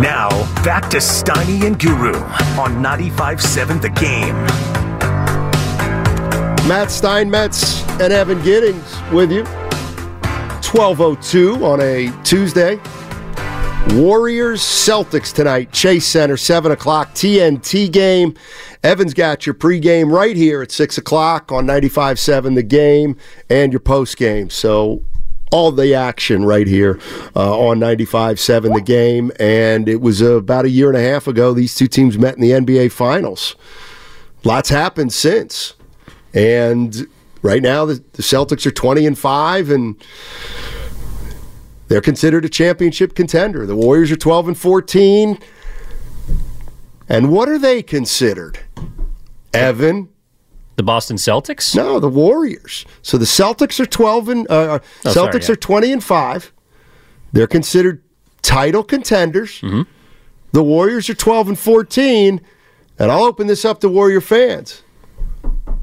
Now, back to Steiny and Guru on 95.7 The Game. Matt Steinmetz and Evan Giddings with you. 12.02 on a Tuesday. Warriors Celtics tonight, Chase Center, 7 o'clock, TNT game. Evan's got your pregame right here at 6 o'clock on 95.7 The Game and your postgame. So all the action right here uh, on 95.7 The Game. And it was uh, about a year and a half ago these two teams met in the NBA Finals. Lots happened since. And right now the, the Celtics are 20 and 5 and they're considered a championship contender. The Warriors are 12 and 14. And what are they considered? Evan? The Boston Celtics? No, the Warriors. So the Celtics are 12 and uh, Oh, Celtics sorry, yeah. are 20 and 5. They're considered title contenders. Mm-hmm. The Warriors are 12 and 14. And I'll open this up to Warrior fans.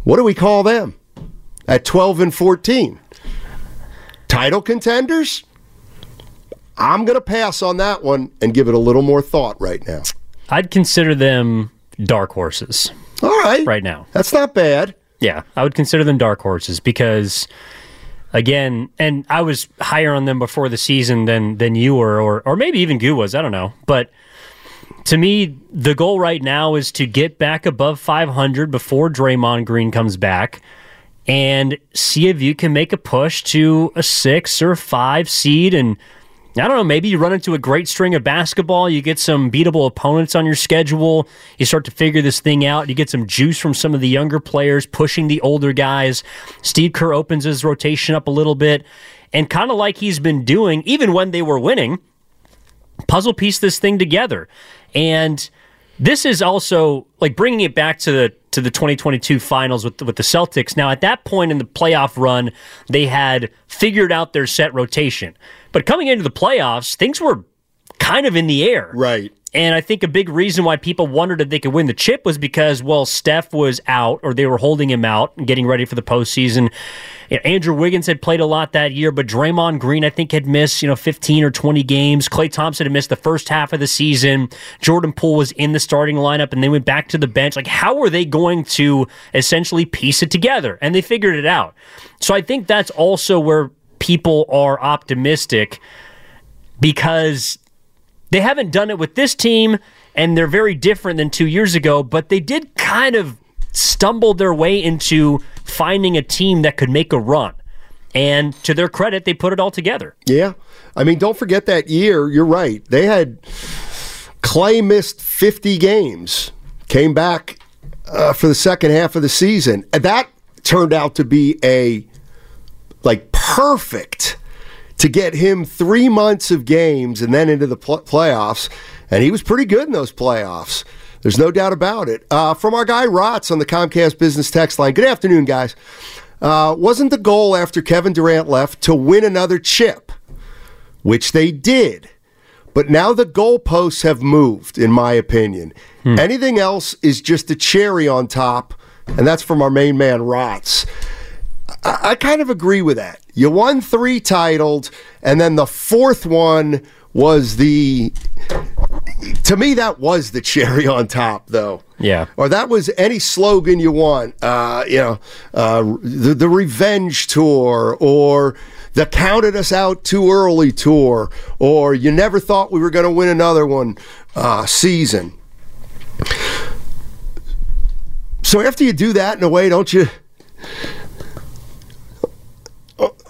What do we call them at 12 and 14? Title contenders? I'm going to pass on that one and give it a little more thought right now. I'd consider them dark horses All right. right now. That's not bad. Yeah, I would consider them dark horses because, again, and I was higher on them before the season than than you were, or or maybe even Goo was. I don't know, but to me, the goal right now is to get back above 500 before Draymond Green comes back, and see if you can make a push to a six or five seed and. I don't know, maybe you run into a great string of basketball, you get some beatable opponents on your schedule, you start to figure this thing out, you get some juice from some of the younger players pushing the older guys. Steve Kerr opens his rotation up a little bit, and kind of like he's been doing, even when they were winning, puzzle piece this thing together. And this is also like bringing it back to the to the 2022 finals with with the Celtics. Now at that point in the playoff run, they had figured out their set rotation. But coming into the playoffs, things were kind of in the air. Right. And I think a big reason why people wondered if they could win the chip was because, well, Steph was out or they were holding him out and getting ready for the postseason. You know, Andrew Wiggins had played a lot that year, but Draymond Green, I think, had missed, you know, 15 or 20 games. Klay Thompson had missed the first half of the season. Jordan Poole was in the starting lineup and they went back to the bench. Like, how were they going to essentially piece it together? And they figured it out. So I think that's also where people are optimistic because they haven't done it with this team, and they're very different than two years ago, but they did kind of stumble their way into finding a team that could make a run. And to their credit, they put it all together. Yeah. I mean, don't forget that year. You're right. They had Klay missed 50 games, came back uh, for the second half of the season. And that turned out to be a perfect to get him three months of games and then into the pl- playoffs. And he was pretty good in those playoffs. There's no doubt about it. Uh, from our guy Rotz on the Comcast Business Text line. Good afternoon, guys. Uh, wasn't the goal after Kevin Durant left to win another chip, which they did. But now the goalposts have moved, in my opinion. Anything else is just a cherry on top, and that's from our main man, Rotz. I, I kind of agree with that. You won three titled, and then the fourth one was the. To me, that was the cherry on top, though. Yeah. Or that was any slogan you want. Uh, you know, uh, the, the revenge tour, or the counted us out too early tour, or you never thought we were going to win another one uh, season. So after you do that in a way, don't you?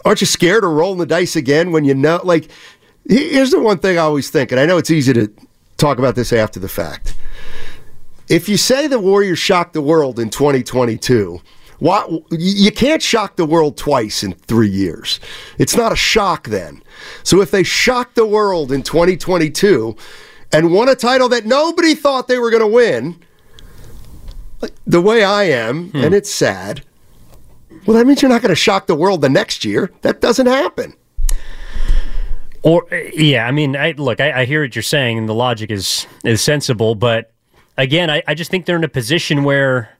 Aren't you scared of rolling the dice again when you know? Like, here's the one thing I always think, and I know it's easy to talk about this after the fact. If you say the Warriors shocked the world in 2022, Why you can't shock the world twice in three years? It's not a shock then. So if they shock the world in 2022 and won a title that nobody thought they were going to win, the way I am, hmm. and it's sad. Well, that means you're not going to shock the world the next year. That doesn't happen. Or yeah, I mean, I, look, I, I, hear what you're saying, and the logic is is sensible, but again, I, I just think they're in a position where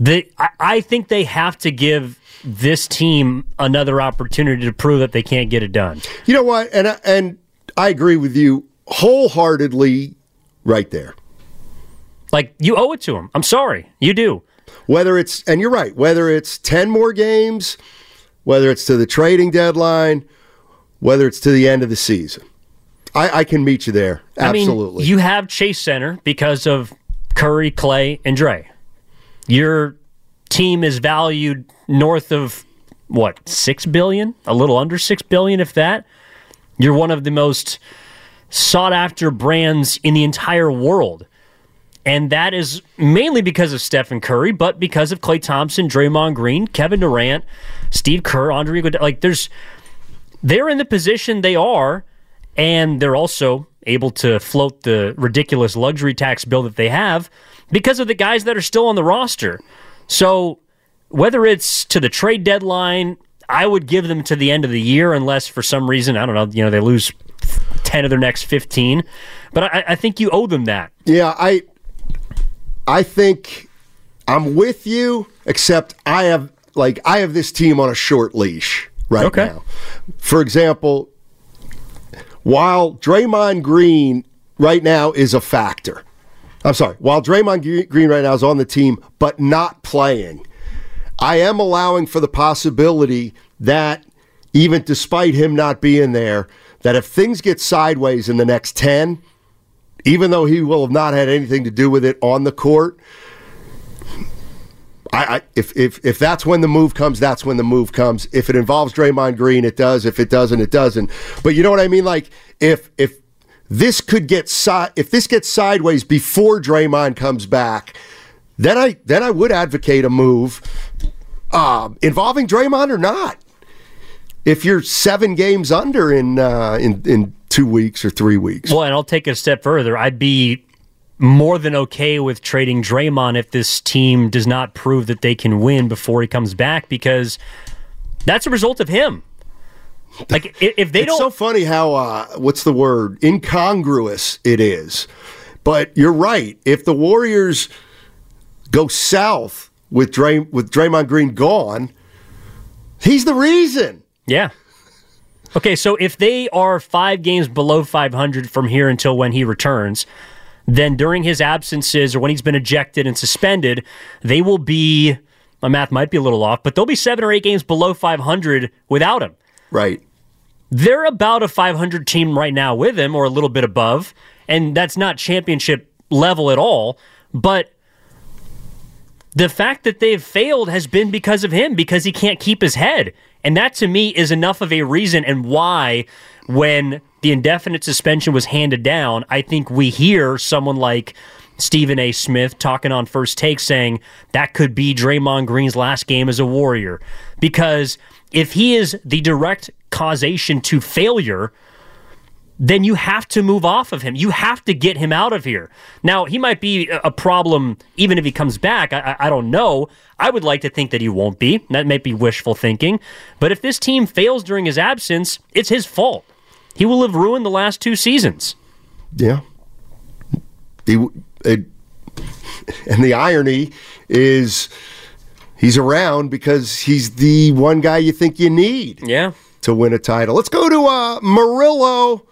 they, I, I think they have to give this team another opportunity to prove that they can't get it done. You know what? And and I agree with you wholeheartedly right there. Like you owe it to them. I'm sorry. You do. Whether it's and you're right, whether it's 10 more games, whether it's to the trading deadline, whether it's to the end of the season. I, I can meet you there. Absolutely. I mean, you have Chase Center because of Curry, Klay, and Dre. Your team is valued north of what six billion, a little under six billion, if that. You're one of the most sought after brands in the entire world. And that is mainly because of Stephen Curry, but because of Klay Thompson, Draymond Green, Kevin Durant, Steve Kerr, Andre Iguodala. Like, there's, they're in the position they are, and they're also able to float the ridiculous luxury tax bill that they have because of the guys that are still on the roster. So whether it's to the trade deadline, I would give them to the end of the year unless for some reason, I don't know, you know, they lose 10 of their next 15. But I, I think you owe them that. Yeah, I I think I'm with you, except I have like I have this team on a short leash right okay. now. For example, while Draymond Green right now is a factor, I'm sorry, while Draymond Green right now is on the team but not playing, I am allowing for the possibility that even despite him not being there, that if things get sideways in the next 10, even though he will have not had anything to do with it on the court, I, if, if if that's when the move comes, that's when the move comes. If it involves Draymond Green, it does. If it doesn't, it doesn't. But you know what I mean? Like if if this could get si- if this gets sideways before Draymond comes back, then I then I would advocate a move um, involving Draymond or not. If you're seven games under in uh, in in two weeks or three weeks, well, and I'll take it a step further. I'd be more than okay with trading Draymond if this team does not prove that they can win before he comes back because that's a result of him. Like if they it's don't, so funny how uh, what's the word incongruous it is. But you're right. If the Warriors go south with Dray, with Draymond Green gone, he's the reason. Yeah. Okay, so if they are five games below 500 from here until when he returns, then during his absences or when he's been ejected and suspended, they will be. My math might be a little off, but they'll be seven or eight games below 500 without him. Right. They're about a 500 team right now with him, or a little bit above, and that's not championship level at all. But the fact that they've failed has been because of him, because he can't keep his head. And that to me is enough of a reason and why, when the indefinite suspension was handed down, I think we hear someone like Stephen A. Smith talking on first take saying that could be Draymond Green's last game as a Warrior. Because if he is the direct causation to failure, then you have to move off of him. You have to get him out of here. Now, he might be a problem even if he comes back. I, I, don't know. I would like to think that he won't be. That might be wishful thinking. But if this team fails during his absence, it's his fault. He will have ruined the last two seasons. Yeah. He, it, and the irony is he's around because he's the one guy you think you need. Yeah. To win a title. Let's go to uh, Murillo.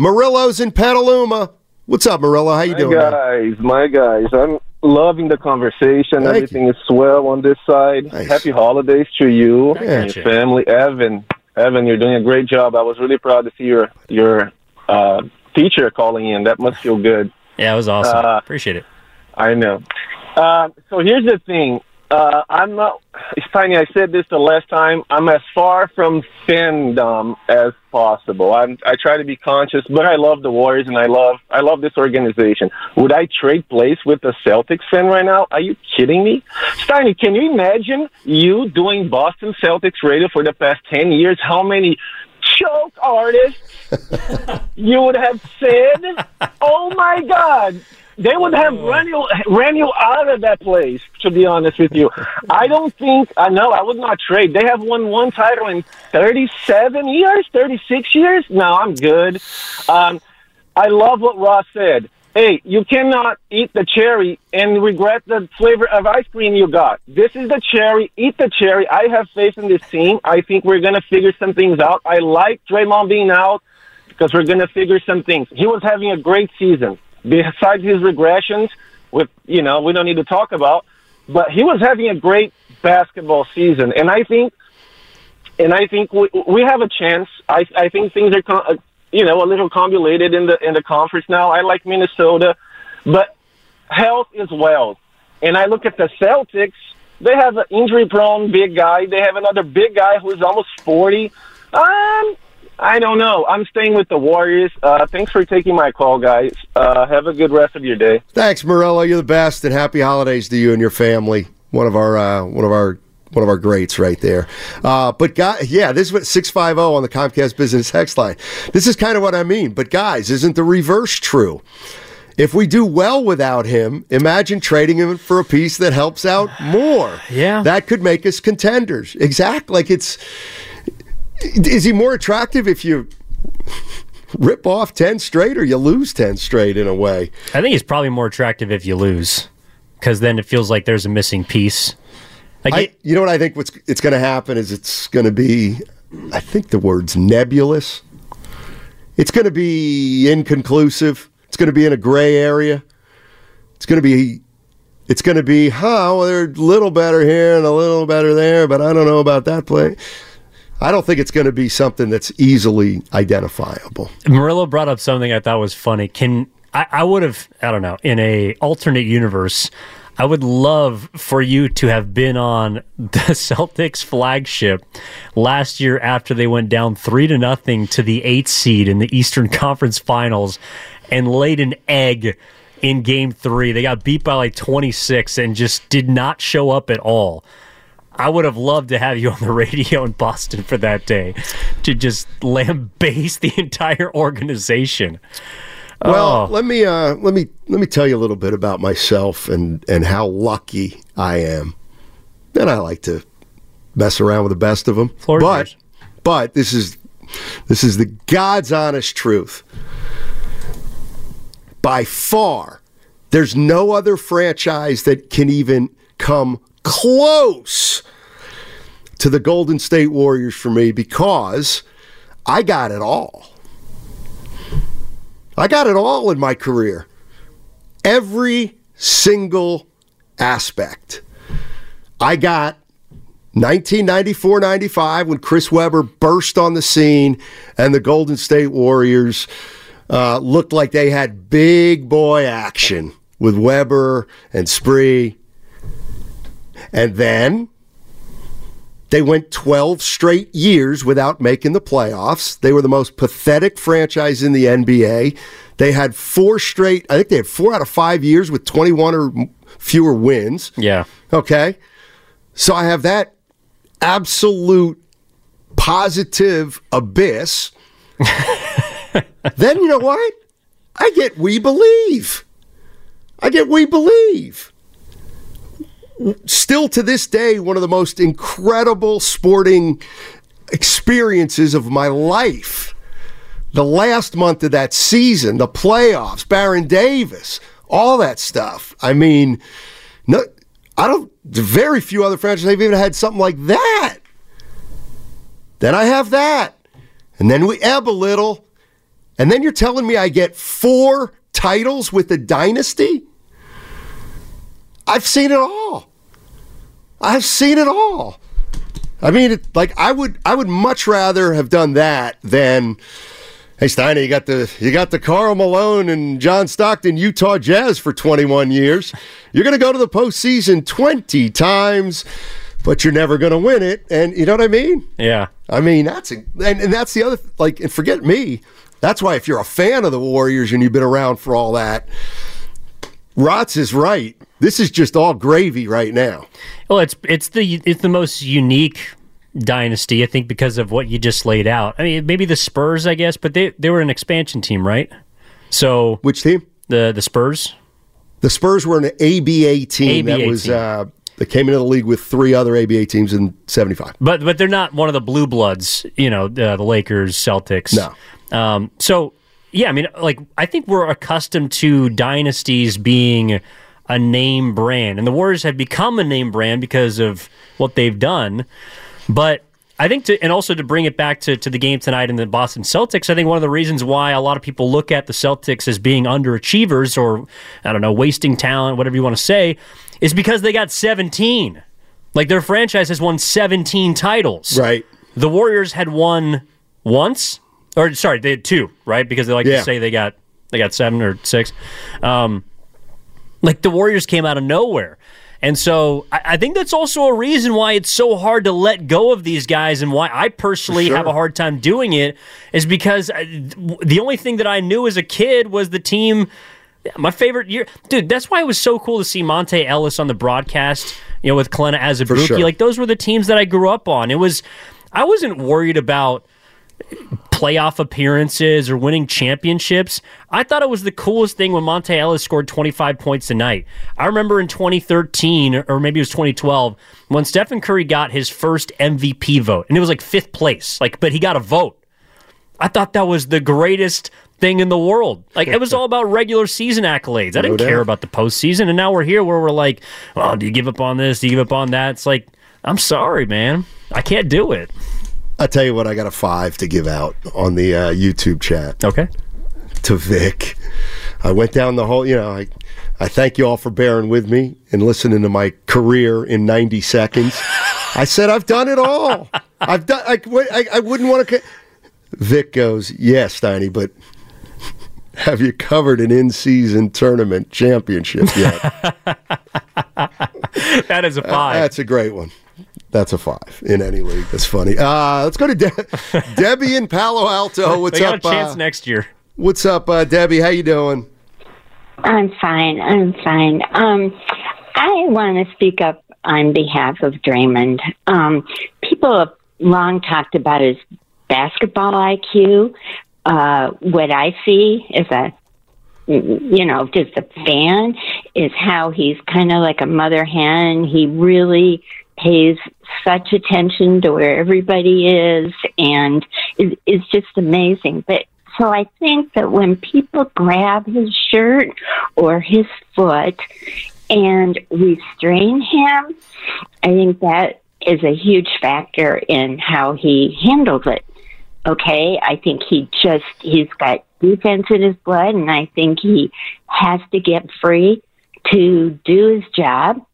Murillo's in Petaluma. What's up, Murillo? How you my doing? Guys, man? my guys. I'm loving the conversation. Thank Everything you. is swell on this side. Nice. Happy holidays to you and your family. Evan, Evan, you're doing a great job. I was really proud to see your your uh, teacher calling in. That must feel good. Yeah, it was awesome. Uh, Appreciate it. I know. Uh, so here's the thing. Uh, I'm not. Funny. I said this the last time. I'm as far from fandom as possible. I'm. I try to be conscious, but I love the Warriors and I love. I love this organization. Would I trade place with a Celtics fan right now? Are you kidding me, Steiny? Can you imagine you doing Boston Celtics radio for the past ten years? How many choke artists you would have said? Oh my God! They would have oh. run you ran you out of that place. To be honest with you, I don't think I know. I would not trade. They have won one title in thirty-seven years, thirty-six years. No, I'm good. Um, I love what Ross said. Hey, you cannot eat the cherry and regret the flavor of ice cream you got. This is the cherry. Eat the cherry. I have faith in this team. I think we're going to figure some things out. I like Draymond being out because we're going to figure some things. He was having a great season besides his regressions, with you know we don't need to talk about, but he was having a great basketball season, and I think, and I think we we have a chance. I I think things are you know a little convoluted in the in the conference now. I like Minnesota, but health is wealth, and I look at the Celtics. They have an injury-prone big guy. They have another big guy who's almost forty. Um, I don't know. I'm staying with the Warriors. Uh, thanks for taking my call, guys. Uh, have a good rest of your day. Thanks, Morello. You're the best, and happy holidays to you and your family. One of our uh, one of our one of our greats right there. Uh, but guys, yeah, this is what 650 on the Comcast Business Text line. This is kind of what I mean. But guys, isn't the reverse true? If we do well without him, imagine trading him for a piece that helps out more. Yeah. That could make us contenders. Exactly. Like it's is he more attractive if you rip off 10 straight or you lose 10 straight in a way? I think he's probably more attractive if you lose because then it feels like there's a missing piece. Like I, you know what I think what's it's going to happen is it's going to be I think the word's nebulous. It's going to be inconclusive. It's going to be in a gray area. It's going to be it's going to be, huh, well, they're a little better here and a little better there, but I don't know about that play. I don't think it's going to be something that's easily identifiable. Marilla brought up something I thought was funny. Can I, I would have I don't know in a alternate universe. I would love for you to have been on the Celtics flagship last year after they went down three to nothing to the eighth seed in the Eastern Conference Finals and laid an egg in game three. They got beat by like 26 and just did not show up at all. I would have loved to have you on the radio in Boston for that day to just lambaste the entire organization. Well, oh. let me uh, let me let me tell you a little bit about myself and and how lucky I am. And I like to mess around with the best of them. Floor but yours. but this is this is the God's honest truth. By far, there's no other franchise that can even come close to the Golden State Warriors for me because I got it all. I got it all in my career. Every single aspect. I got 1994 95 when Chris Webber burst on the scene and the Golden State Warriors uh, looked like they had big boy action with Webber and Spree. And then they went 12 straight years without making the playoffs. They were the most pathetic franchise in the NBA. They had four straight, I think they had four out of five years with 21 or fewer wins. Yeah. Okay. So I have that absolute positive abyss. then you know what? I get We Believe. I get We Believe still to this day, one of the most incredible sporting experiences of my life. The last month of that season, the playoffs, Baron Davis, all that stuff. I mean, no, I don't. Very few other franchises have even had something like that. Then I have that, and then we ebb a little, and then you're telling me I get four titles with the dynasty. I've seen it all. I've seen it all. I mean, it, like I would, I would much rather have done that than Hey Steiner, you got the you got the Karl Malone and John Stockton Utah Jazz for 21 years. You're going to go to the postseason 20 times, but you're never going to win it. And you know what I mean? Yeah. I mean that's a, and, and that's the other like and forget me. That's why if you're a fan of the Warriors and you've been around for all that, Rots is right. This is just all gravy right now. Well, it's it's the it's the most unique dynasty, I think, because of what you just laid out. I mean, maybe the Spurs, I guess, but they they were an expansion team, right? So which team? The the Spurs. The Spurs were an ABA team ABA that was team. uh, that came into the league with three other ABA teams in '75. But but they're not one of the blue bloods, you know, uh, the Lakers, Celtics. No. Um, so yeah, I mean, like I think we're accustomed to dynasties being a name brand, and the Warriors have become a name brand because of what they've done. But I think to and also to bring it back to, to the game tonight in the Boston Celtics, I think one of the reasons why a lot of people look at the Celtics as being underachievers or I don't know, wasting talent, whatever you want to say, is because they got 17. Like their franchise has won 17 titles. Right. The Warriors had won once, or sorry, they had two, right? Because they like Yeah. to say they got they got seven or six. Um, like the Warriors came out of nowhere. And so I, I think that's also a reason why it's so hard to let go of these guys and why I personally sure. have a hard time doing it is because I, the only thing that I knew as a kid was the team. My favorite year, dude. That's why it was so cool to see Monta Ellis on the broadcast, you know, with Kelenna Azubuike. sure. Like those were the teams that I grew up on. It was, I wasn't worried about playoff appearances or winning championships. I thought it was the coolest thing when Monta Ellis scored 25 points tonight. I remember in 2013 or maybe it was 2012 when Stephen Curry got his first MVP vote and it was like fifth place. Like but he got a vote. I thought that was the greatest thing in the world. Like it was all about regular season accolades. I didn't care about the postseason. And now we're here where we're like, well, do you give up on this? Do you give up on that? It's like, I'm sorry, man. I can't do it. I tell you what, I got a five to give out on the uh, YouTube chat Okay. to Vic. I went down the whole, you know, I, I thank you all for bearing with me and listening to my career in 90 seconds. I said, I've done it all. I've done, I, I, I wouldn't want to. Vic goes, yes, Steiny, but have you covered an in season tournament championship yet? That is a five. That's a great one. That's a five in any league. That's funny. Uh, let's go to De- Debbie in Palo Alto. What's they got up? a chance uh, next year. what's up, uh, Debbie? How you doing? I'm fine. I'm fine. Um, I want to speak up on behalf of Draymond. Um, people have long talked about his basketball IQ. Uh, what I see is a you know, just a fan is how he's kind of like a mother hen. He really pays such attention to where everybody is and is, is just amazing. But so I think that when people grab his shirt or his foot and restrain him, I think that is a huge factor in how he handles it. Okay, I think he just he's got defense in his blood, and I think he has to get free to do his job,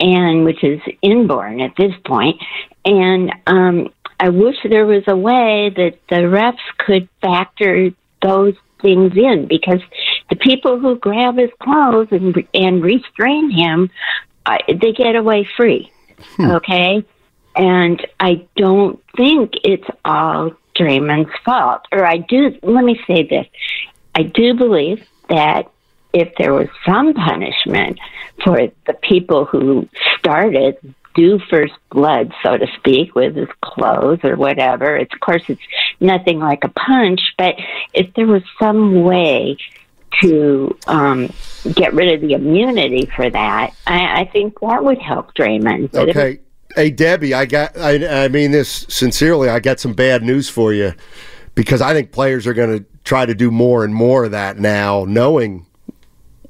and which is inborn at this point. And um, I wish there was a way that the refs could factor those things in because the people who grab his clothes and and restrain him, uh, they get away free. Okay, and I don't think it's all Draymond's fault. Or I do. Let me say this: I do believe that if there was some punishment for the people who started do first blood, so to speak, with his clothes or whatever. It's, of course, it's nothing like a punch, but if there was some way to um, get rid of the immunity for that, I, I think that would help Draymond. But Okay. Hey, Debbie, I got. I, I mean this sincerely. I got some bad news for you because I think players are going to try to do more and more of that now, knowing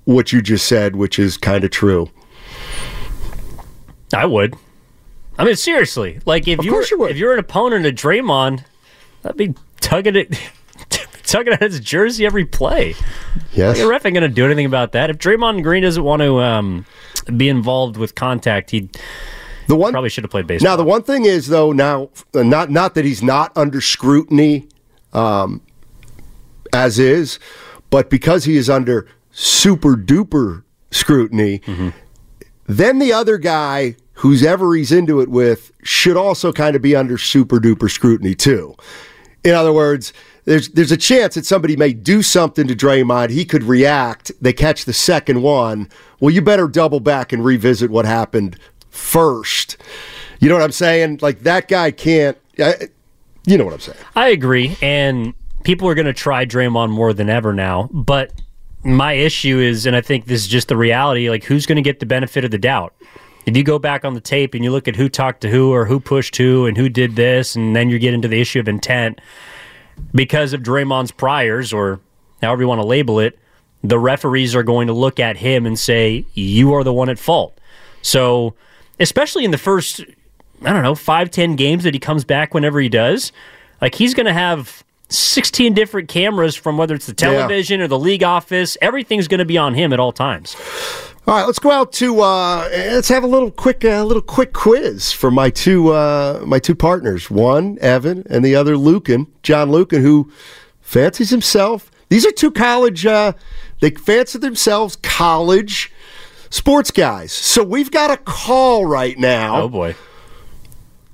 what you just said, which is kind of true. I would. I mean, seriously. Like if Of you, if you're an opponent of Draymond, I'd be tugging it, tugging at his jersey every play. Yes. The ref ain't gonna do anything about that. If Draymond Green doesn't want to um, be involved with contact, he The one probably should have played baseball. Now the one thing is though now uh, not not that he's not under scrutiny, um, as is, but because he is under super duper scrutiny, mm-hmm. then the other guy who's ever he's into it with should also kind of be under super duper scrutiny too. In other words, there's there's a chance that somebody may do something to Draymond. He could react. They catch the second one. Well, you better double back and revisit what happened first. You know what I'm saying? Like that guy can't. You know what I'm saying? I agree, and people are going to try Draymond more than ever now. But my issue is, and I think this is just the reality. Like, who's going to get the benefit of the doubt? If you go back on the tape and you look at who talked to who or who pushed who and who did this, and then you get into the issue of intent because of Draymond's priors or however you want to label it, the referees are going to look at him and say, You are the one at fault. So, especially in the first, I don't know, five, ten games that he comes back whenever he does, like he's going to have 16 different cameras from whether it's the television yeah. or the league office. Everything's going to be on him at all times. All right, let's go out to uh, let's have a little quick uh, little quick quiz for my two uh, my two partners. One Evan and the other Lucan, John Lucan, who fancies himself. These are two college. Uh, they fancy themselves college sports guys. So we've got a call right now. Oh boy,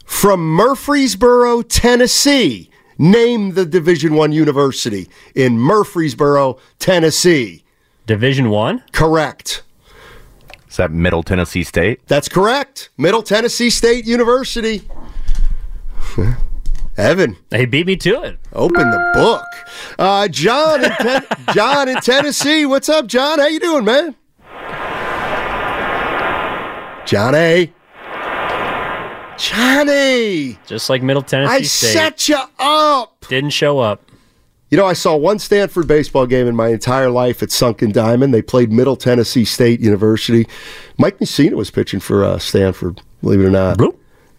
from Murfreesboro, Tennessee. Name the Division One university in Murfreesboro, Tennessee. Division One. Correct. Is that Middle Tennessee State? That's correct. Middle Tennessee State University. Evan, he beat me to it. Open the book. Uh, John, in Ten- John in Tennessee. What's up, John? How you doing, man? Johnny. Johnny. Just like Middle Tennessee I State. set you up. Didn't show up. You know, I saw one Stanford baseball game in my entire life at Sunken Diamond. They played Middle Tennessee State University. Mike Mussina was pitching for uh, Stanford, believe it or not. Bloop.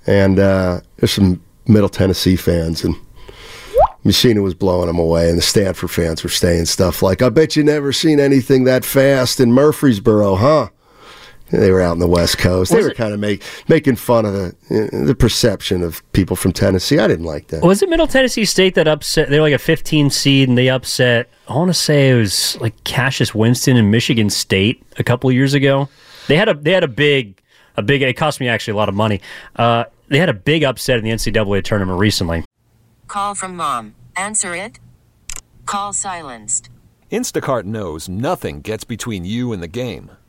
And uh, there's some Middle Tennessee fans, and Mussina was blowing them away, and the Stanford fans were saying stuff like, I bet you never seen anything that fast in Murfreesboro, huh? They were out in the West Coast. Was they were it, kind of make, making fun of the the perception of people from Tennessee. I didn't like that. Was it Middle Tennessee State that upset? They were like a 15 seed, and they upset. I want to say it was like Cassius Winston in Michigan State a couple years ago. They had a they had a big a big. It cost me actually a lot of money. Uh, they had a big upset in the NCAA tournament recently. Call from mom. Answer it. Call silenced. Instacart knows nothing gets between you and the game.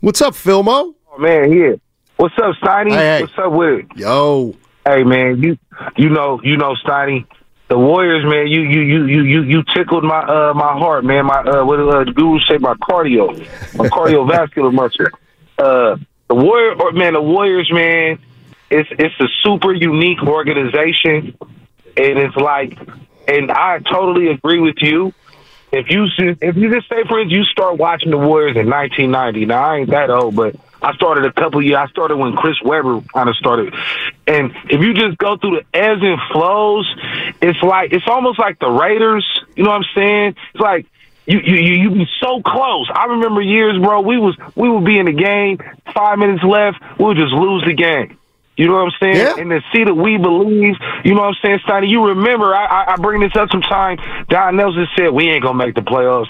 What's up, Filmo? Oh man, here. What's up, Steiny? Hey, hey. What's up with it? Yo. Hey man, you you know you know Steiny. The Warriors, man, you you you you you you tickled my uh my heart, man. My uh what uh, the guru say my cardio, my cardiovascular muscle. Uh, the Warrior, man, the Warriors, man. It's it's a super unique organization, and it's like, and I totally agree with you if you if you just say for instance you start watching the Warriors in 1990. Now I ain't that old, but I started a couple years. I started when Chris Webber kind of started, and if you just go through the ebbs and flows, it's like it's almost like the Raiders. You know what I'm saying? It's like you you you you be so close. I remember years, bro. We was we would be in the game, five minutes left, we would just lose the game. You know what I'm saying? Yeah. And to see that we believe, you know what I'm saying, Steiny? You remember, I, I bring this up sometime. Don Nelson said, we ain't going to make the playoffs.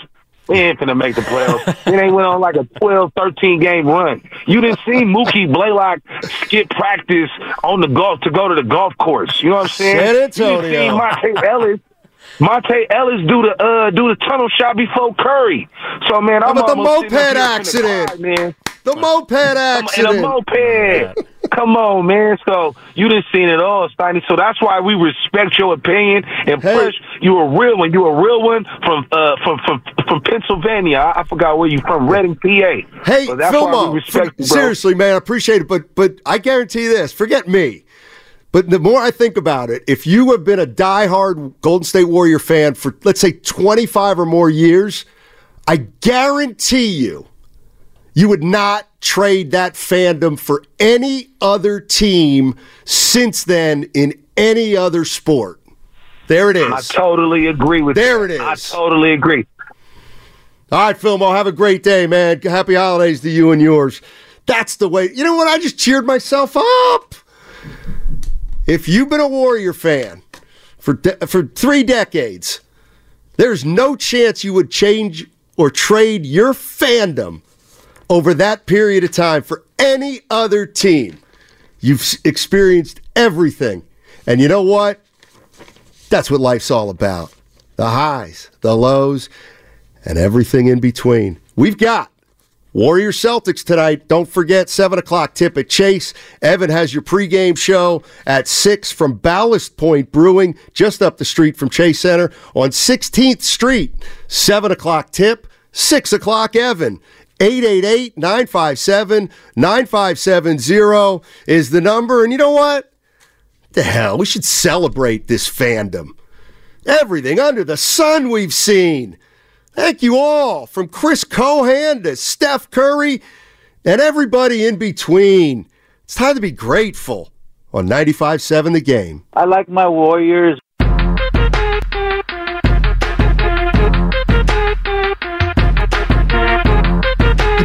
We ain't finna make the playoffs. it ain't went on like a 12, 13 game run. You didn't see Mookie Blaylock skip practice on the golf to go to the golf course. You know what I'm saying? San Antonio. You didn't see Monta Ellis Monta Ellis do the uh do the tunnel shot before Curry. So man, I'm How about the almost sitting up moped accident? cry, man. The moped In accident. a moped. Come on, man. So you didn't seen it all, Steiny. So that's why we respect your opinion. And Fresh, you a real one. You a real one from uh from from, from Pennsylvania. I, I forgot where you from. Reading, PA. Hey, so that's why we respect for- you, seriously, man, I appreciate it, but but I guarantee you this: forget me. But the more I think about it, if you have been a diehard Golden State Warrior fan for let's say 25 or more years, I guarantee you, you would not trade that fandom for any other team since then in any other sport. There it is. I totally agree with There that. it I totally agree. All right, Filmo, have a great day, man. Happy holidays to you and yours. That's the way. You know what? I just cheered myself up. If you've been a Warrior fan for de- for three decades, there's no chance you would change or trade your fandom over that period of time for any other team. You've experienced everything, and you know what? That's what life's all about: the highs, the lows and everything in between. We've got Warrior Celtics tonight. Don't forget, 7 o'clock tip at Chase. Evan has your pregame show at 6 from Ballast Point Brewing, just up the street from Chase Center on 16th Street. 7 o'clock tip, 6 o'clock Evan. 888 957 9570 is the number. And you know what? The hell, we should celebrate this fandom. Everything under the sun we've seen. Thank you all, from Chris Cohan to Steph Curry and everybody in between. It's time to be grateful on 95.7 The Game. I like my Warriors.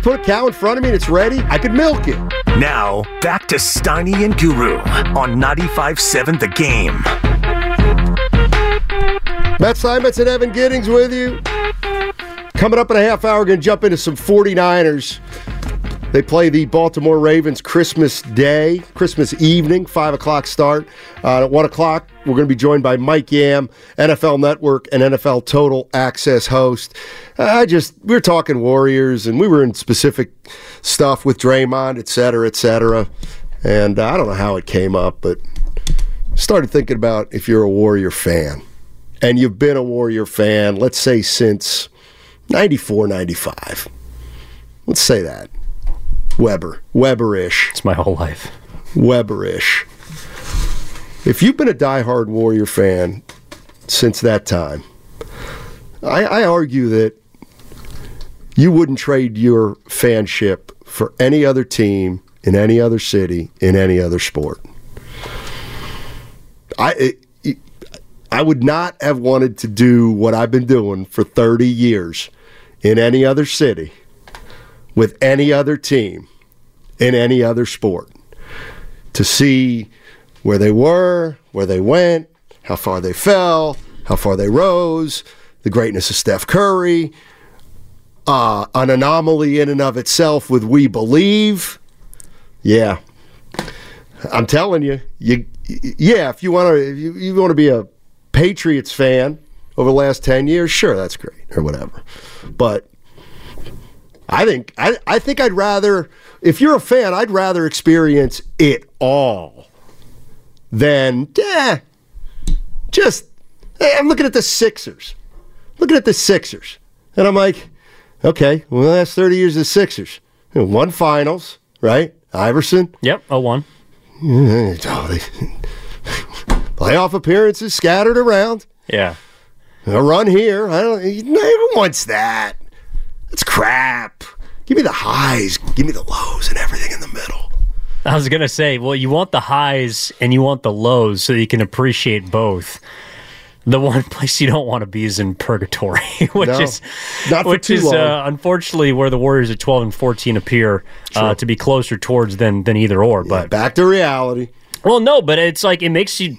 You put a cow in front of me and it's ready, I could milk it. Now, back to Steiny and Guru on 95.7 The Game. Matt Simons and Evan Giddings with you. Coming up in a half hour, we're going to jump into some 49ers. They play the Baltimore Ravens Christmas Day, Christmas evening, 5 o'clock start. Uh, at 1 o'clock, we're going to be joined by Mike Yam, NFL Network and NFL Total Access host. I just, we were talking Warriors and we were in specific stuff with Draymond, et cetera, et cetera. And uh, I don't know how it came up, but started thinking about if you're a Warrior fan and you've been a Warrior fan, let's say since 94, 95. Let's say that. Webber. Webber-ish. It's my whole life. Webber-ish. If you've been a diehard Warrior fan since that time, I, I argue that you wouldn't trade your fanship for any other team in any other city in any other sport. I it, I would not have wanted to do what I've been doing for 30 years in any other city with any other team in any other sport to see where they were, where they went, how far they fell, how far they rose, the greatness of Steph Curry, uh, an anomaly in and of itself with We Believe. Yeah. I'm telling you, you yeah, if you want to if you, you want to be a Patriots fan over the last 10 years, sure, that's great or whatever. But I think I, I think I'd rather if you're a fan, I'd rather experience it all than eh, just hey, I'm looking at the Sixers. Looking at the Sixers. And I'm like, okay, well the last 30 years of the Sixers. You know, One finals, right? Iverson. Yep, oh one. Oh, they, playoff appearances scattered around. Yeah. A run here. I don't. No one wants that. That's crap. Give me the highs. Give me the lows and everything in the middle. I was gonna say, well, you want the highs and you want the lows so you can appreciate both. The one place you don't want to be is in purgatory, which No, is not which is. Uh, unfortunately where the Warriors at twelve and fourteen appear uh, to be closer towards than than either or. But back to reality. Well, no, but it's like it makes you.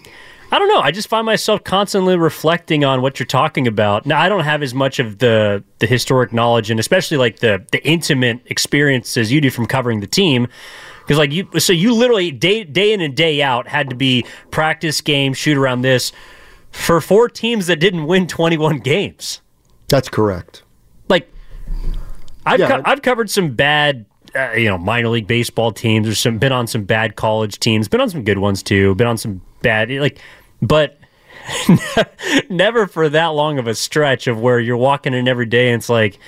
I don't know. I just find myself constantly reflecting on what you're talking about. Now, I don't have as much of the the historic knowledge and especially like the the intimate experiences you do from covering the team. Because like you, so you literally day day in and day out had to be practice game, shoot around this. for four teams that didn't win 21 games. That's correct. Like, I've Yeah. co- I've covered some bad, uh, you know, minor league baseball teams. There's some been on some bad college teams. Been on some good ones too. Been on some bad like, but never for that long of a stretch of where you're walking in every day and it's like,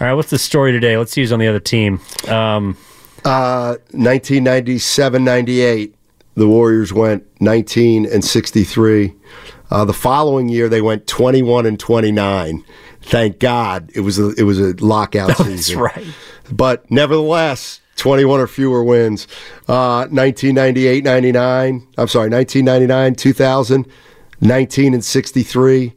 all right, what's the story today? Let's see who's on the other team. Um, Uh, 1997 98, the Warriors went 19 and 63. Uh, the following year, they went 21 and 29. Thank God it was a, it was a lockout That's season. right. But nevertheless, 21 or fewer wins. Uh, 1998 99. I'm sorry, 1999 2000, 19 and 63.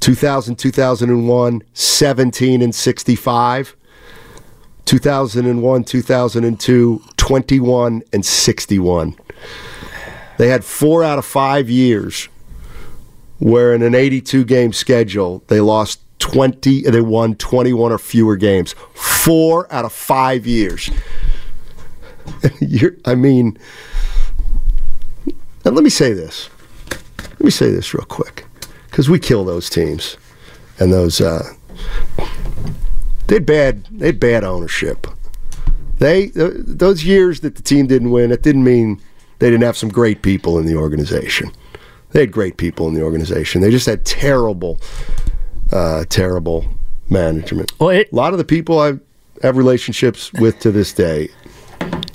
2000 2001, 17 and 65. 2001 2002, 21 and 61. They had four out of five years where in an 82 game schedule, they lost 20, they won 21 or fewer games. Four out of five years. I mean, and let me say this. Let me say this real quick, because we kill those teams and those. Uh, they had bad. They had bad ownership. They th- those years that the team didn't win. It didn't mean they didn't have some great people in the organization. They had great people in the organization. They just had terrible, uh, terrible management. Well, it, a lot of the people I have relationships with to this day.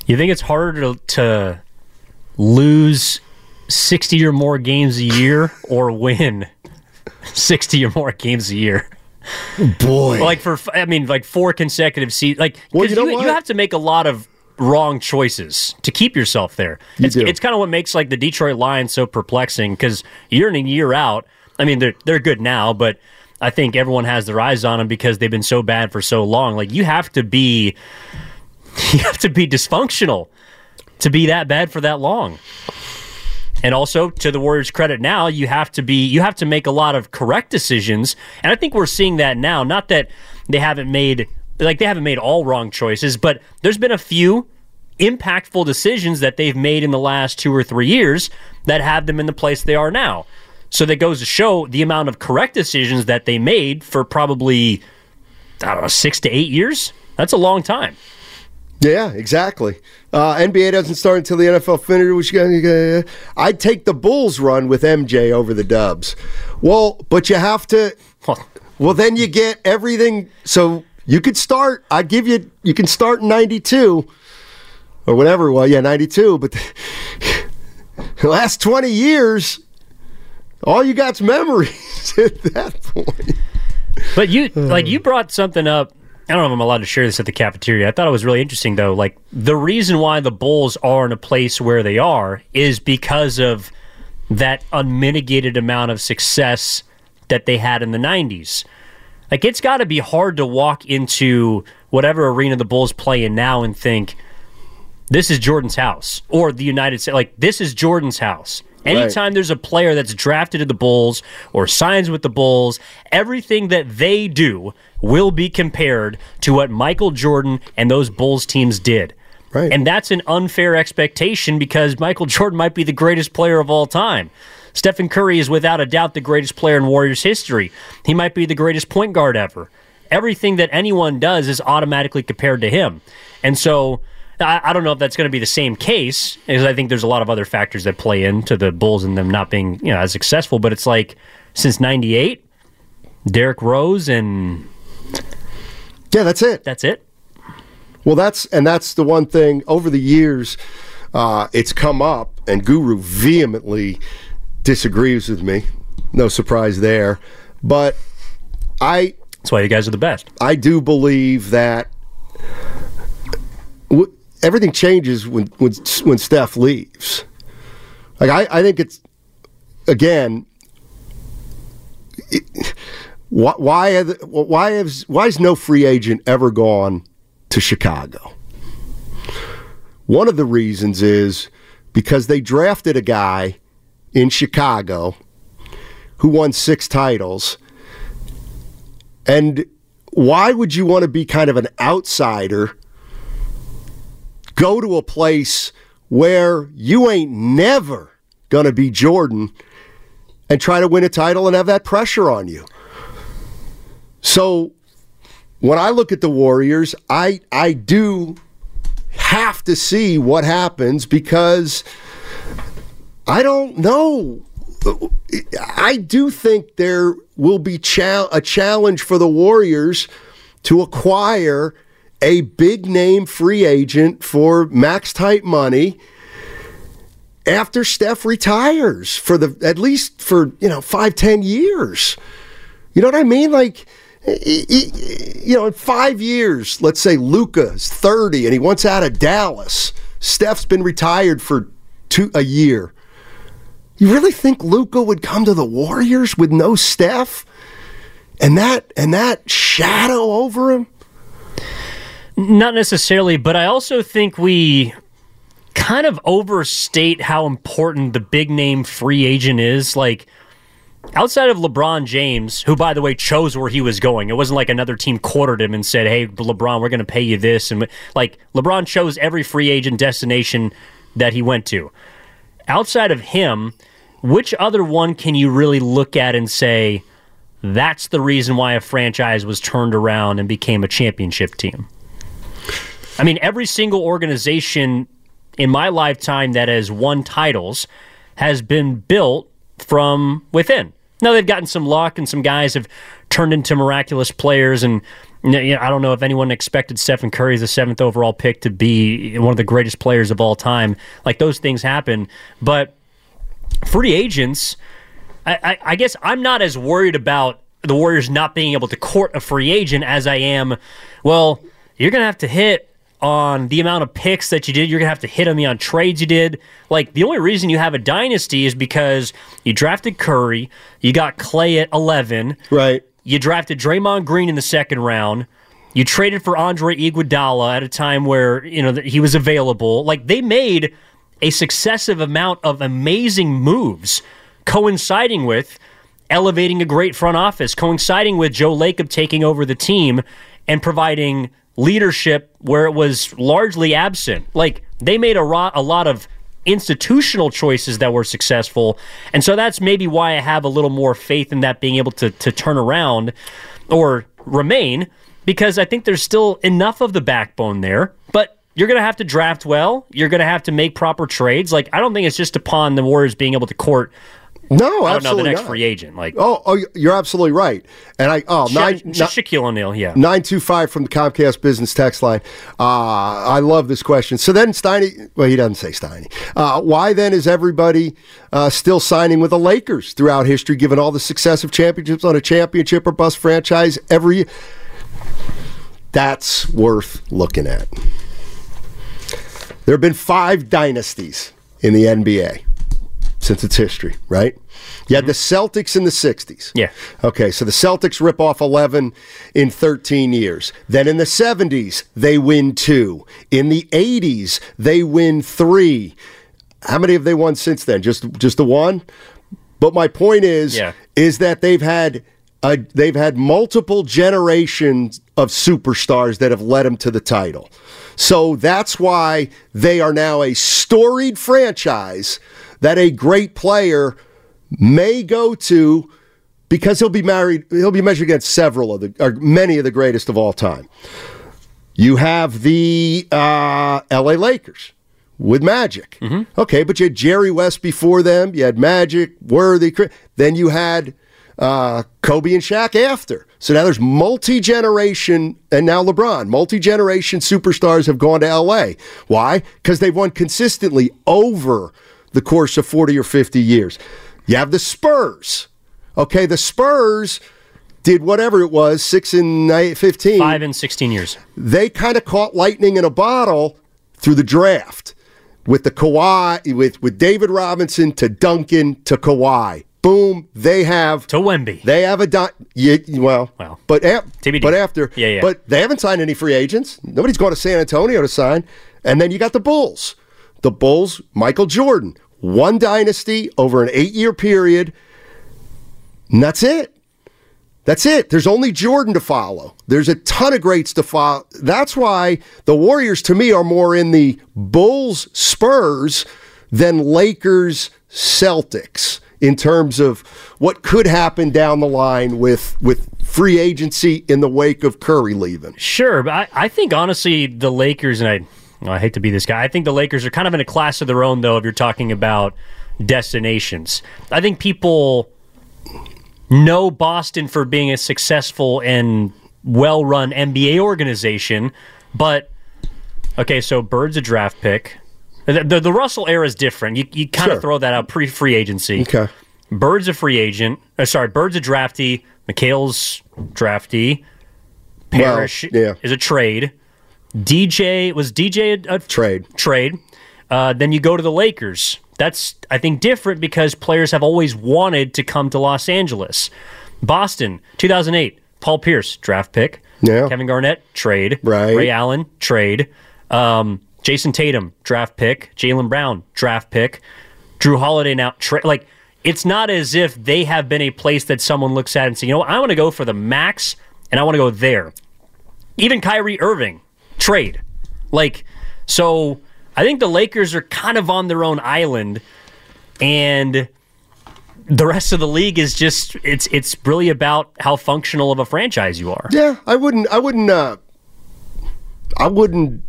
You think it's harder to, to lose 60 or more games a year or win 60 or more games a year? Boy. Like for, I mean, like four consecutive seasons. Like, Well, you know you, you have to make a lot of wrong choices to keep yourself there. You It's, it's kind of what makes like the Detroit Lions so perplexing because year in and year out, I mean, they're, they're good now, but I think everyone has their eyes on them because they've been so bad for so long. Like, you have to be, you have to be dysfunctional to be that bad for that long. And also to the Warriors' credit now, you have to be you have to make a lot of correct decisions. And I think we're seeing that now. Not that they haven't made like they haven't made all wrong choices, but there's been a few impactful decisions that they've made in the last two or three years that have them in the place they are now. So that goes to show the amount of correct decisions that they made for probably I don't know, six to eight years. That's a long time. Yeah, exactly. Uh, NBA doesn't start until the NFL finishes. Which you I'd take the Bulls run with MJ over the Dubs. Well, but you have to. Well, then you get everything. So you could start. I give you. You can start in '92 or whatever. Well, yeah, '92. But the last 20 years, all you got's memories at that point. But you hmm. like you brought something up. I don't know if I'm allowed to share this at the cafeteria. I thought it was really interesting though. Like the reason why the Bulls are in a place where they are is because of that unmitigated amount of success that they had in the 90s. Like it's got to be hard to walk into whatever arena the Bulls play in now and think this is Jordan's house or the United States like this is Jordan's house. Anytime there's a player that's drafted to the Bulls or signs with the Bulls, everything that they do will be compared to what Michael Jordan and those Bulls teams did. Right. And that's an unfair expectation because Michael Jordan might be the greatest player of all time. Stephen Curry is without a doubt the greatest player in Warriors history. He might be the greatest point guard ever. Everything that anyone does is automatically compared to him. And so I, I don't know if that's going to be the same case because I think there's a lot of other factors that play into the Bulls and them not being you know as successful. But it's like since '98, Derrick Rose and Yeah, that's it. That's it. Well, that's and that's the one thing over the years uh, it's come up, and Guru vehemently disagrees with me. No surprise there, but I. That's why you guys are the best. I do believe that everything changes when when when Steph leaves. Like I, I think it's again. It, why why the, why has why has no free agent ever gone to Chicago? One of the reasons is because they drafted a guy in Chicago who won six titles. And why would you want to be kind of an outsider? Go to a place where you ain't never going to be Jordan and try to win a title and have that pressure on you. So when I look at the Warriors, I I do have to see what happens because I don't know. I do think there will be cha- a challenge for the Warriors to acquire a big name free agent for max type money after Steph retires for the at least for you know five ten years. You know what I mean? Like you know, in five years, let's say Luka's 30 and he wants out of Dallas. Steph's been retired for two a year. You really think Luka would come to the Warriors with no Steph? And that and that shadow over him? Not necessarily, but I also think we kind of overstate how important the big name free agent is. Like outside of LeBron James, who by the way chose where he was going, it wasn't like another team quartered him and said, "Hey, LeBron, we're going to pay you this," and like LeBron chose every free agent destination that he went to. Outside of him, which other one can you really look at and say that's the reason why a franchise was turned around and became a championship team? I mean, every single organization in my lifetime that has won titles has been built from within. Now they've gotten some luck, and some guys have turned into miraculous players. And you know, I don't know if anyone expected Stephen Curry the seventh overall pick to be one of the greatest players of all time. Like those things happen, but free agents. I, I, I guess I'm not as worried about the Warriors not being able to court a free agent as I am. Well, you're going to have to hit on the amount of picks that you did. You're going to have to hit on me on trades you did. Like, the only reason you have a dynasty is because you drafted Curry, you got Klay at 11. Right. You drafted Draymond Green in the second round. You traded for Andre Iguodala at a time where, you know, he was available. Like, they made a successive amount of amazing moves coinciding with elevating a great front office, coinciding with Joe Lacob taking over the team and providing leadership where it was largely absent. Like they made a, ro- a lot of institutional choices that were successful. And so that's maybe why I have a little more faith in that being able to, to turn around or remain because I think there's still enough of the backbone there. But you're going to have to draft well. You're going to have to make proper trades. Like, I don't think it's just upon the Warriors being able to court no, I don't know the next not. free agent. Like oh, oh, you're absolutely right. And I oh Sha- nine, Sha- Shaquille O'Neal, yeah. nine two five from the Comcast business text line. Uh, I love this question. So then Steiny, well, he doesn't say Steiny. Uh, why then is everybody uh, still signing with the Lakers throughout history, given all the success of championships on a championship or bust franchise every? That's worth looking at. There have been five dynasties in the NBA since its history, right? You had the mm-hmm. Celtics in the 60s. Yeah. Okay, so the Celtics rip off 11 in 13 years. Then in the 70s, they win two. In the 80s, they win three. How many have they won since then? Just just the one? But my point is Yeah. is that they've had a, they've had multiple generations of superstars that have led them to the title. So that's why they are now a storied franchise that a great player may go to because he'll be married he'll be measured against several of the or many of the greatest of all time. You have the uh, LA Lakers with Magic. Okay, but you had Jerry West before them. You had Magic, Worthy. Then you had uh, Kobe and Shaq after. So now there's multi generation, and now LeBron, multi generation superstars have gone to LA. Why? Because they've won consistently over the course of 40 or 50 years. You have the Spurs. Okay, the Spurs did whatever it was, six and nine, 15 Five and 16 years. they kind of caught lightning in a bottle through the draft with the Kawhi, with, with David Robinson to Duncan to Kawhi. Boom, they have to Wemby. They have a di- yeah, well, Well, but TBD. but after, Yeah, yeah. But they haven't signed any free agents. Nobody's going to San Antonio to sign. And then you got the Bulls. The Bulls, Michael Jordan, one dynasty over an eight-year period. And that's it. That's it. There's only Jordan to follow. There's a ton of greats to follow. That's why the Warriors, to me, are more in the Bulls Spurs than Lakers Celtics in terms of what could happen down the line with with free agency in the wake of Curry leaving. Sure, but I, I think honestly the Lakers and I I hate to be this guy. I think the Lakers are kind of in a class of their own though if you're talking about destinations. I think people know Boston for being a successful and well-run NBA organization, but okay, so Bird's a draft pick. The, the, the Russell era is different. You, you kind Sure. of throw that out pre free agency. Okay. Bird's a free agent. Uh, sorry, Bird's a draftee. McHale's draftee. Parrish Well, yeah. is a trade. DJ was DJ a, a trade. Trade. Uh, then you go to the Lakers. That's I think different because players have always wanted to come to Los Angeles. Boston, 2008. Paul Pierce, draft pick. Yeah. Kevin Garnett, trade. Right. Ray Allen, trade. Um, Jayson Tatum, draft pick. Jaylen Brown, draft pick. Jrue Holiday now trade. Like it's not as if they have been a place that someone looks at and say, you know, what, I want to go for the max, and I want to go there. Even Kyrie Irving, trade. Like so, I think the Lakers are kind of on their own island, and the rest of the league is just it's it's really about how functional of a franchise you are. Yeah, I wouldn't. I wouldn't. Uh, I wouldn't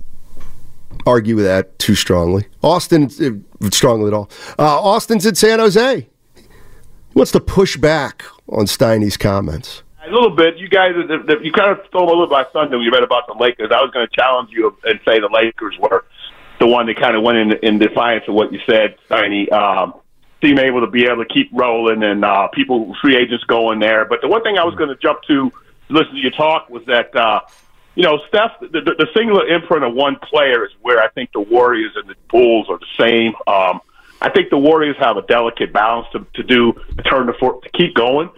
argue with that too strongly. Austin, uh, strongly at all. Uh, Austin's in San Jose. He wants to push back on Steiny's comments. A little bit. You guys, you kind of stole a little by thunder when you read about the Lakers. I was going to challenge you and say the Lakers were the one that kind of went in, in defiance of what you said, Steiny. Um, seem able to be able to keep rolling and uh, people, free agents going there. But the one thing I was going to jump to, listen to your talk, was that uh, you know, Steph, the, the, the singular imprint of one player is where I think the Warriors and the Bulls are the same. Um, I think the Warriors have a delicate balance to, to do to turn the for, to keep going,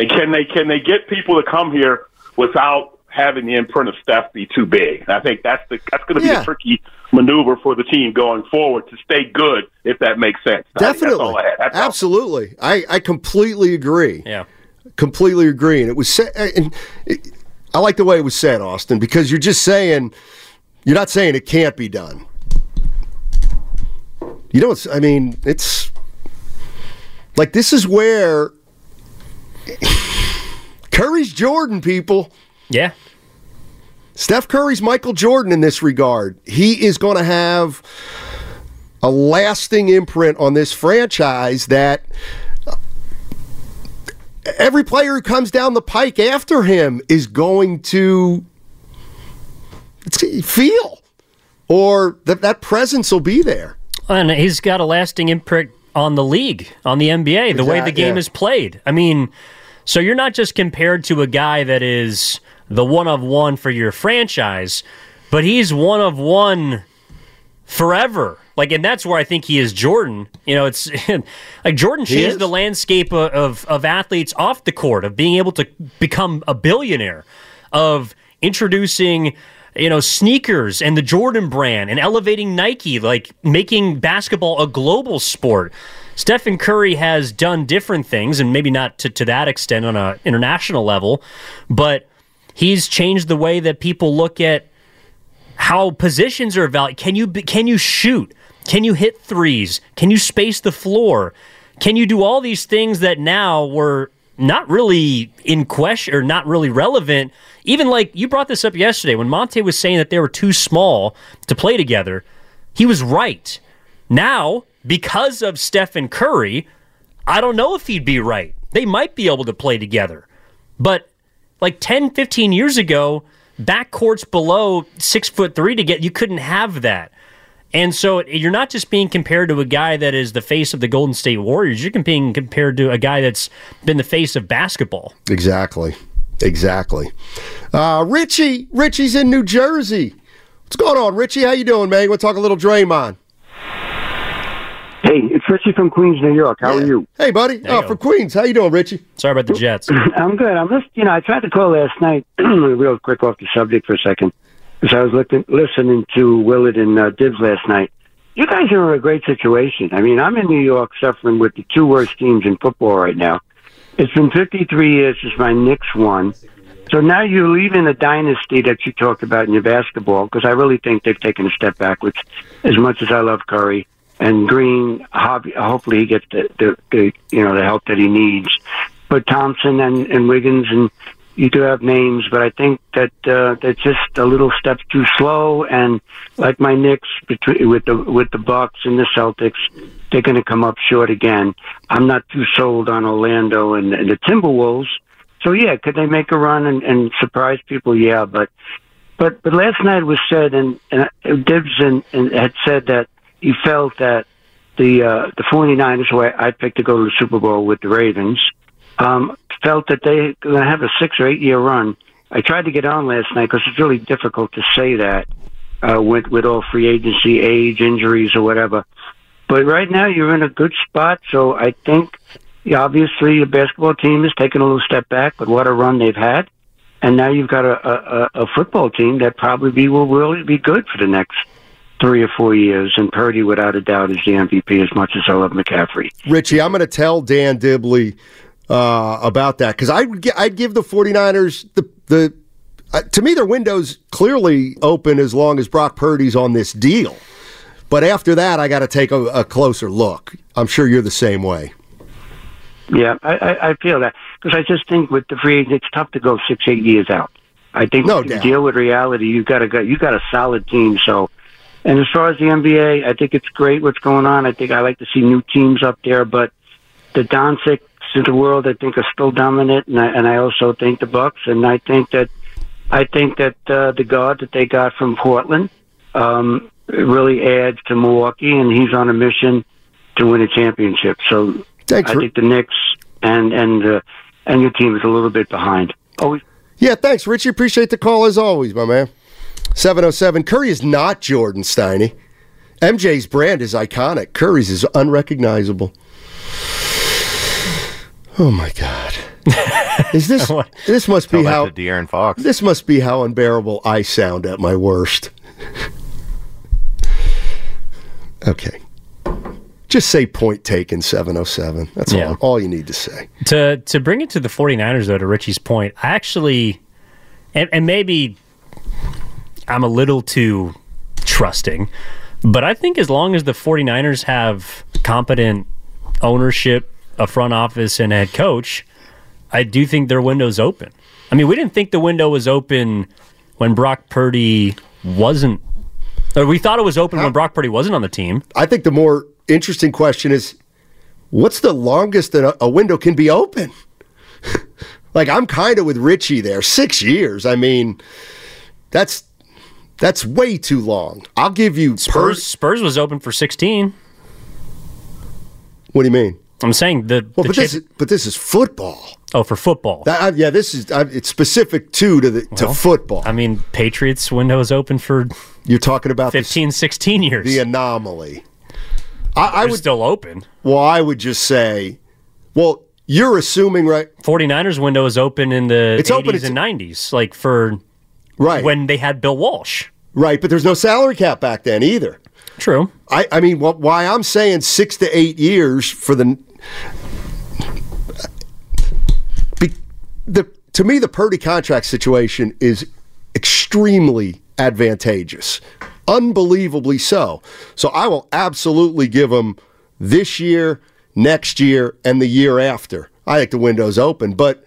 and can they can they get people to come here without having the imprint of Steph be too big? And I think that's the that's going to be Yeah. a tricky maneuver for the team going forward to stay good, if that makes sense. I That's Definitely, all I had. That's all. absolutely. I, I completely agree. Yeah, completely agree. And it was said, and it, I like the way it was said, Austin, because you're just saying you're not saying it can't be done. You know, it's, I mean, it's like this is where Curry's Jordan, people. Yeah. Steph Curry's Michael Jordan in this regard. He is going to have a lasting imprint on this franchise that every player who comes down the pike after him is going to feel or that that presence will be there. And he's got a lasting imprint on the league, on the NBA, the way the game yeah. is played. I mean, so you're not just compared to a guy that is the one of one for your franchise, but he's one of one forever. Like, and that's where I think he is Jordan. You know, it's like Jordan changed the landscape of, of, of athletes off the court, of being able to become a billionaire, of introducing, you know, sneakers and the Jordan brand and elevating Nike, like making basketball a global sport. Stephen Curry has done different things, and maybe not to, to that extent on an international level, but he's changed the way that people look at how positions are valued. Can you can you shoot? Can you hit threes? Can you space the floor? Can you do all these things that now were not really in question or not really relevant? Even like you brought this up yesterday when Monta was saying that they were too small to play together. He was right. Now, because of Stephen Curry, I don't know if he'd be right. They might be able to play together. But like 10, 15 years ago, backcourts below six foot three to get, you couldn't have that. And so you're not just being compared to a guy that is the face of the Golden State Warriors. You're being compared to a guy that's been the face of basketball. Exactly. Exactly. Uh, Richie, Richie's in New Jersey. What's going on, Richie? How you doing, man? We'll talk a little Draymond. Hey, it's Richie from Queens, New York. How are you? Hey, buddy. There you Oh, from Queens. How you doing, Richie? Sorry about the Jets. I'm good. I'm just, you know, I tried to call last night, real quick off the subject for a second, because I was looking, listening to Willard and uh, Dibs last night. You guys are in a great situation. I mean, I'm in New York suffering with the two worst teams in football right now. It's been 53 years since my Knicks won. So now you're leaving the dynasty that you talked about in your basketball, because I really think they've taken a step backwards. As much as I love Curry, and Green, hopefully he gets the, the, the you know the help that he needs. But Thompson and, and Wiggins and you do have names, but I think that uh, that's just a little step too slow. And like my Knicks between with the with the Bucks and the Celtics, they're going to come up short again. I'm not too sold on Orlando and, and the Timberwolves. So yeah, could they make a run and, and surprise people? Yeah, but but but last night was said, and, and Dibs and, and had said that he felt that the uh, the 49ers, who I, I picked to go to the Super Bowl with the Ravens, um, felt that they going to have a six or eight year run. I tried to get on last night because it's really difficult to say that uh, with with all free agency, age, injuries, or whatever. But right now, you're in a good spot. So I think, yeah, obviously, the basketball team is taking a little step back, but what a run they've had. And now you've got a, a, a football team that probably be, will really be good for the next three or four years. And Purdy, without a doubt, is the MVP as much as I love McCaffrey. Richie, I'm going to tell Dan Dibley uh, about that because I'd, I'd give the 49ers the, the uh, to me, their window's clearly open as long as Brock Purdy's on this deal. But after that, I got to take a, a, closer look. I'm sure you're the same way. Yeah, I, I, I feel that because I just think with the free agent, it's tough to go six, eight years out. I think no to deal with reality, you got to go. You got a solid team. So, and as far as the NBA, I think it's great what's going on. I think I like to see new teams up there, but the Doncic to the world, I think, are still dominant, and I, and I also think the Bucks, and I think that I think that uh, the guard that they got from Portland um, really adds to Milwaukee, and he's on a mission to win a championship. So Thanks I think the Knicks and and uh, and your team is a little bit behind. Always. Yeah, thanks, Richie. Appreciate the call as always, my man. 707. Curry is not Jordan Steiny. MJ's brand is iconic. Curry's is unrecognizable. Oh my God. Is this this must be how De'Aaron Fox. This must be how unbearable I sound at my worst. okay. Just say point taken 707. That's Yeah. all, all you need to say. To to bring it to the 49ers though to Richie's point, I actually and, and maybe I'm a little too trusting, but I think as long as the 49ers have competent ownership, a front office and a head coach, I do think their window's open. I mean, we didn't think the window was open when Brock Purdy wasn't or we thought it was open when Brock Purdy wasn't on the team. I think the more interesting question is what's the longest that a, a window can be open? like I'm kind of with Richie there. 6 years. I mean, that's that's way too long. I'll give you Spurs Spurs was open for 16. What do you mean? I'm saying the, Well, the but this is, but this is football. Oh, for football. That, I- yeah, this is I, it's specific too to the to football. I mean, Patriots window is open for You're talking about the 15, 16 years. the anomaly. I, I would still open. Well, I would just say, well, you're assuming right. 49ers window is open in the It's 80s open, and 90s, like for right when they had Bill Walsh. Right, but there's no salary cap back then either. True. I, I mean, wh- why I'm saying six to eight years for the, be, the to me the Purdy contract situation is extremely advantageous, unbelievably so. So I will absolutely give him this year, next year, and the year after. I think the window's open, but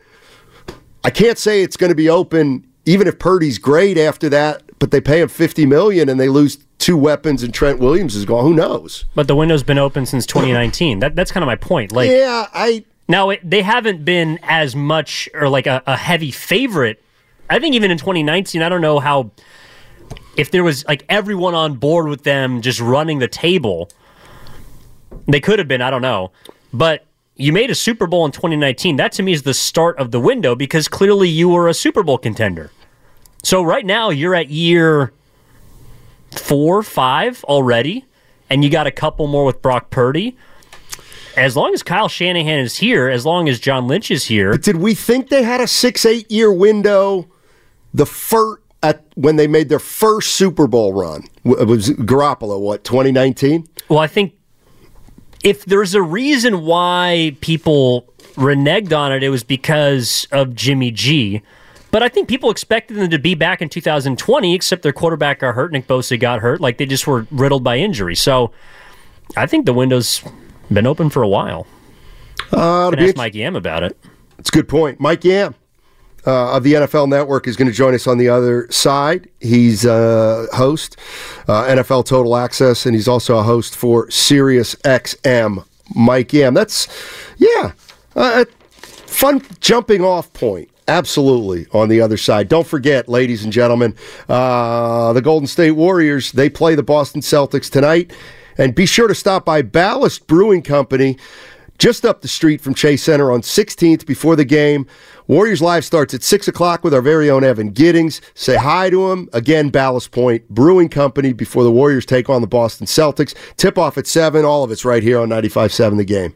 I can't say it's going to be open even if Purdy's great after that. But they pay him fifty million and they lose two weapons and Trent Williams is gone. Who knows? But the window's been open since 2019. That that's kind of my point. Like yeah, I now it, they haven't been as much or like a, a heavy favorite. I think even in 2019, I don't know how if there was like everyone on board with them just running the table. They could have been. I don't know, but. You made a Super Bowl in 2019. That to me is the start of the window because clearly you were a Super Bowl contender. So right now you're at year four, five already, and you got a couple more with Brock Purdy. As long as Kyle Shanahan is here, as long as John Lynch is here, But did we think they had a six eight year window? The first at when they made their first Super Bowl run it was Garoppolo. What 2019? well, I think if there's a reason why people reneged on it, it was because of Jimmy G. But I think people expected them to be back in 2020, except their quarterback got hurt. Nick Bosa got hurt. Like they just were riddled by injury. So I think the window's been open for a while. Uh, ask Mike Yam about it. It's a good point. Mike Yam uh, of the NFL Network is going to join us on the other side. He's a host, uh, NFL Total Access, and he's also a host for Sirius XM. Mike Yam. That's, yeah, a fun jumping off point. Absolutely on the other side. Don't forget, ladies and gentlemen, uh, the Golden State Warriors, they play the Boston Celtics tonight. And be sure to stop by Ballast Brewing Company just up the street from Chase Center on 16th before the game. Warriors Live starts at 6 o'clock with our very own Evan Giddings. Say hi to him. Again, Ballast Point Brewing Company before the Warriors take on the Boston Celtics. Tip off at 7. All of it's right here on 95.7 The Game.